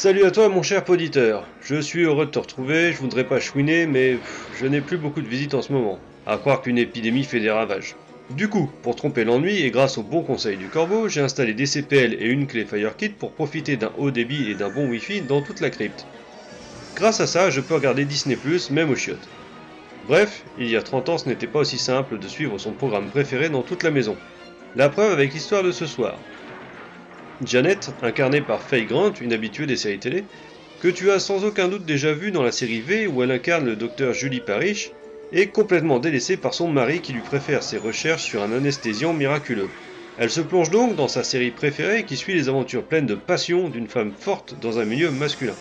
Salut à toi mon cher poditeur, je suis heureux de te retrouver, je voudrais pas chouiner mais je n'ai plus beaucoup de visites en ce moment, à croire qu'une épidémie fait des ravages. Du coup, pour tromper l'ennui et grâce au bon conseil du corbeau, j'ai installé des CPL et une clé FireKit pour profiter d'un haut débit et d'un bon Wi-Fi dans toute la crypte. Grâce à ça, je peux regarder Disney+, même aux chiottes. Bref, il y a 30 ans ce n'était pas aussi simple de suivre son programme préféré dans toute la maison. La preuve avec l'histoire de ce soir. Janet, incarnée par Faye Grant, une habituée des séries télé, que tu as sans aucun doute déjà vue dans la série V où elle incarne le docteur Julie Parrish, est complètement délaissée par son mari qui lui préfère ses recherches sur un anesthésiant miraculeux. Elle se plonge donc dans sa série préférée qui suit les aventures pleines de passion d'une femme forte dans un milieu masculin.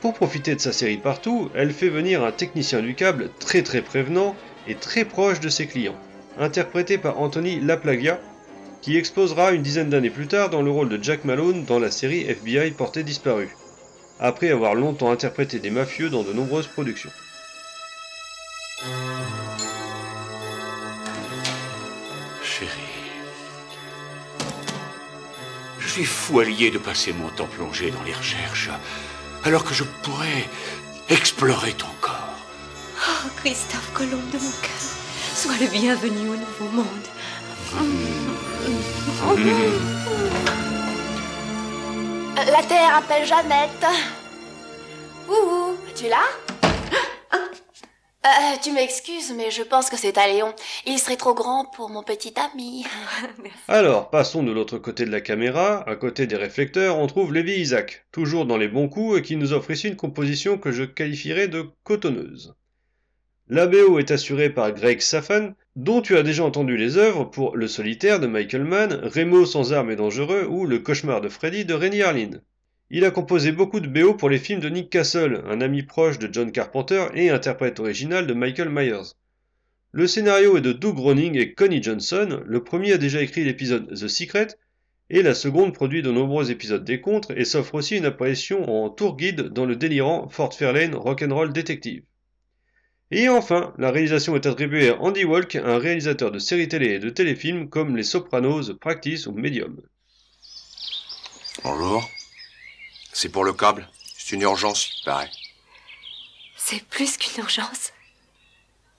Pour profiter de sa série partout, elle fait venir un technicien du câble très très prévenant et très proche de ses clients, interprété par Anthony Laplagia, qui exposera une dizaine d'années plus tard dans le rôle de Jack Malone dans la série FBI Portée disparue, après avoir longtemps interprété des mafieux dans de nombreuses productions. Chérie, je suis fou allié de passer mon temps plongé dans les recherches, alors que je pourrais explorer ton corps. Oh, Christophe Colomb de mon cœur, sois le bienvenu au nouveau monde. La Terre appelle Jeannette. Ouh, tu là? Euh, Tu m'excuses, mais je pense que c'est à Léon. Il serait trop grand pour mon petit ami. Alors, passons de l'autre côté de la caméra, à côté des réflecteurs, on trouve Lévi Isaac, toujours dans les bons coups et qui nous offre ici une composition que je qualifierais de cotonneuse. La BO est assurée par Greg Safan, dont tu as déjà entendu les œuvres pour Le Solitaire de Michael Mann, Remo sans armes et dangereux ou Le Cauchemar de Freddy de Rennie Harlin. Il a composé beaucoup de BO pour les films de Nick Castle, un ami proche de John Carpenter et interprète original de Michael Myers. Le scénario est de Doug Groening et Connie Johnson, le premier a déjà écrit l'épisode The Secret, et la seconde produit de nombreux épisodes des contres et s'offre aussi une apparition en tour guide dans le délirant Fort Fairlane Rock'n'Roll Detective. Et enfin, la réalisation est attribuée à Andy Walk, un réalisateur de séries télé et de téléfilms comme Les Sopranos, Practice ou Medium. Bonjour. C'est pour le câble? C'est une urgence, il paraît. C'est plus qu'une urgence.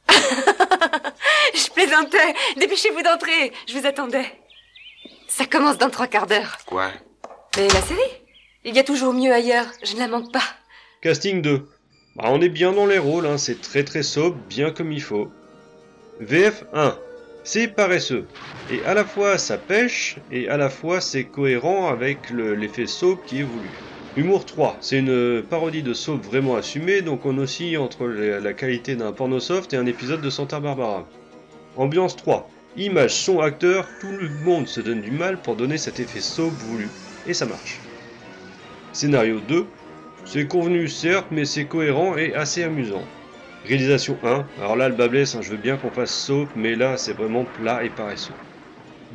je plaisantais. Dépêchez-vous d'entrer. Je vous attendais. Ça commence dans trois quarts d'heure. Quoi Mais la série? Il y a toujours mieux ailleurs. Je ne la manque pas. Casting 2. Bah, on est bien dans les rôles, hein, c'est très très sobre, bien comme il faut. VF 1. C'est paresseux. Et à la fois ça pêche, et à la fois c'est cohérent avec l'effet soap qui est voulu. Humour 3. C'est une parodie de soap vraiment assumée, donc on oscille entre la qualité d'un porno soft et un épisode de Santa Barbara. Ambiance 3. Image, son, acteur, tout le monde se donne du mal pour donner cet effet soap voulu. Et ça marche. Scénario 2. C'est convenu certes, mais c'est cohérent et assez amusant. Réalisation 1, alors là le bas blesse, hein, je veux bien qu'on fasse soap, mais là c'est vraiment plat et paresseux.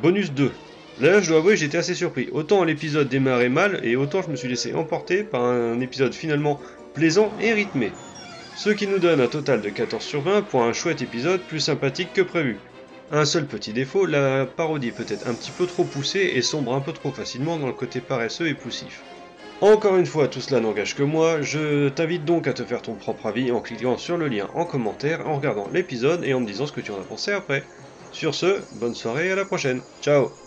Bonus 2. Là je dois avouer j'étais assez surpris. Autant l'épisode démarrait mal, et autant je me suis laissé emporter par un épisode finalement plaisant et rythmé. Ce qui nous donne un total de 14 sur 20 pour un chouette épisode plus sympathique que prévu. Un seul petit défaut, la parodie est peut-être un petit peu trop poussée et sombre un peu trop facilement dans le côté paresseux et poussif. Encore une fois, tout cela n'engage que moi, je t'invite donc à te faire ton propre avis en cliquant sur le lien en commentaire, en regardant l'épisode et en me disant ce que tu en as pensé après. Sur ce, bonne soirée et à la prochaine. Ciao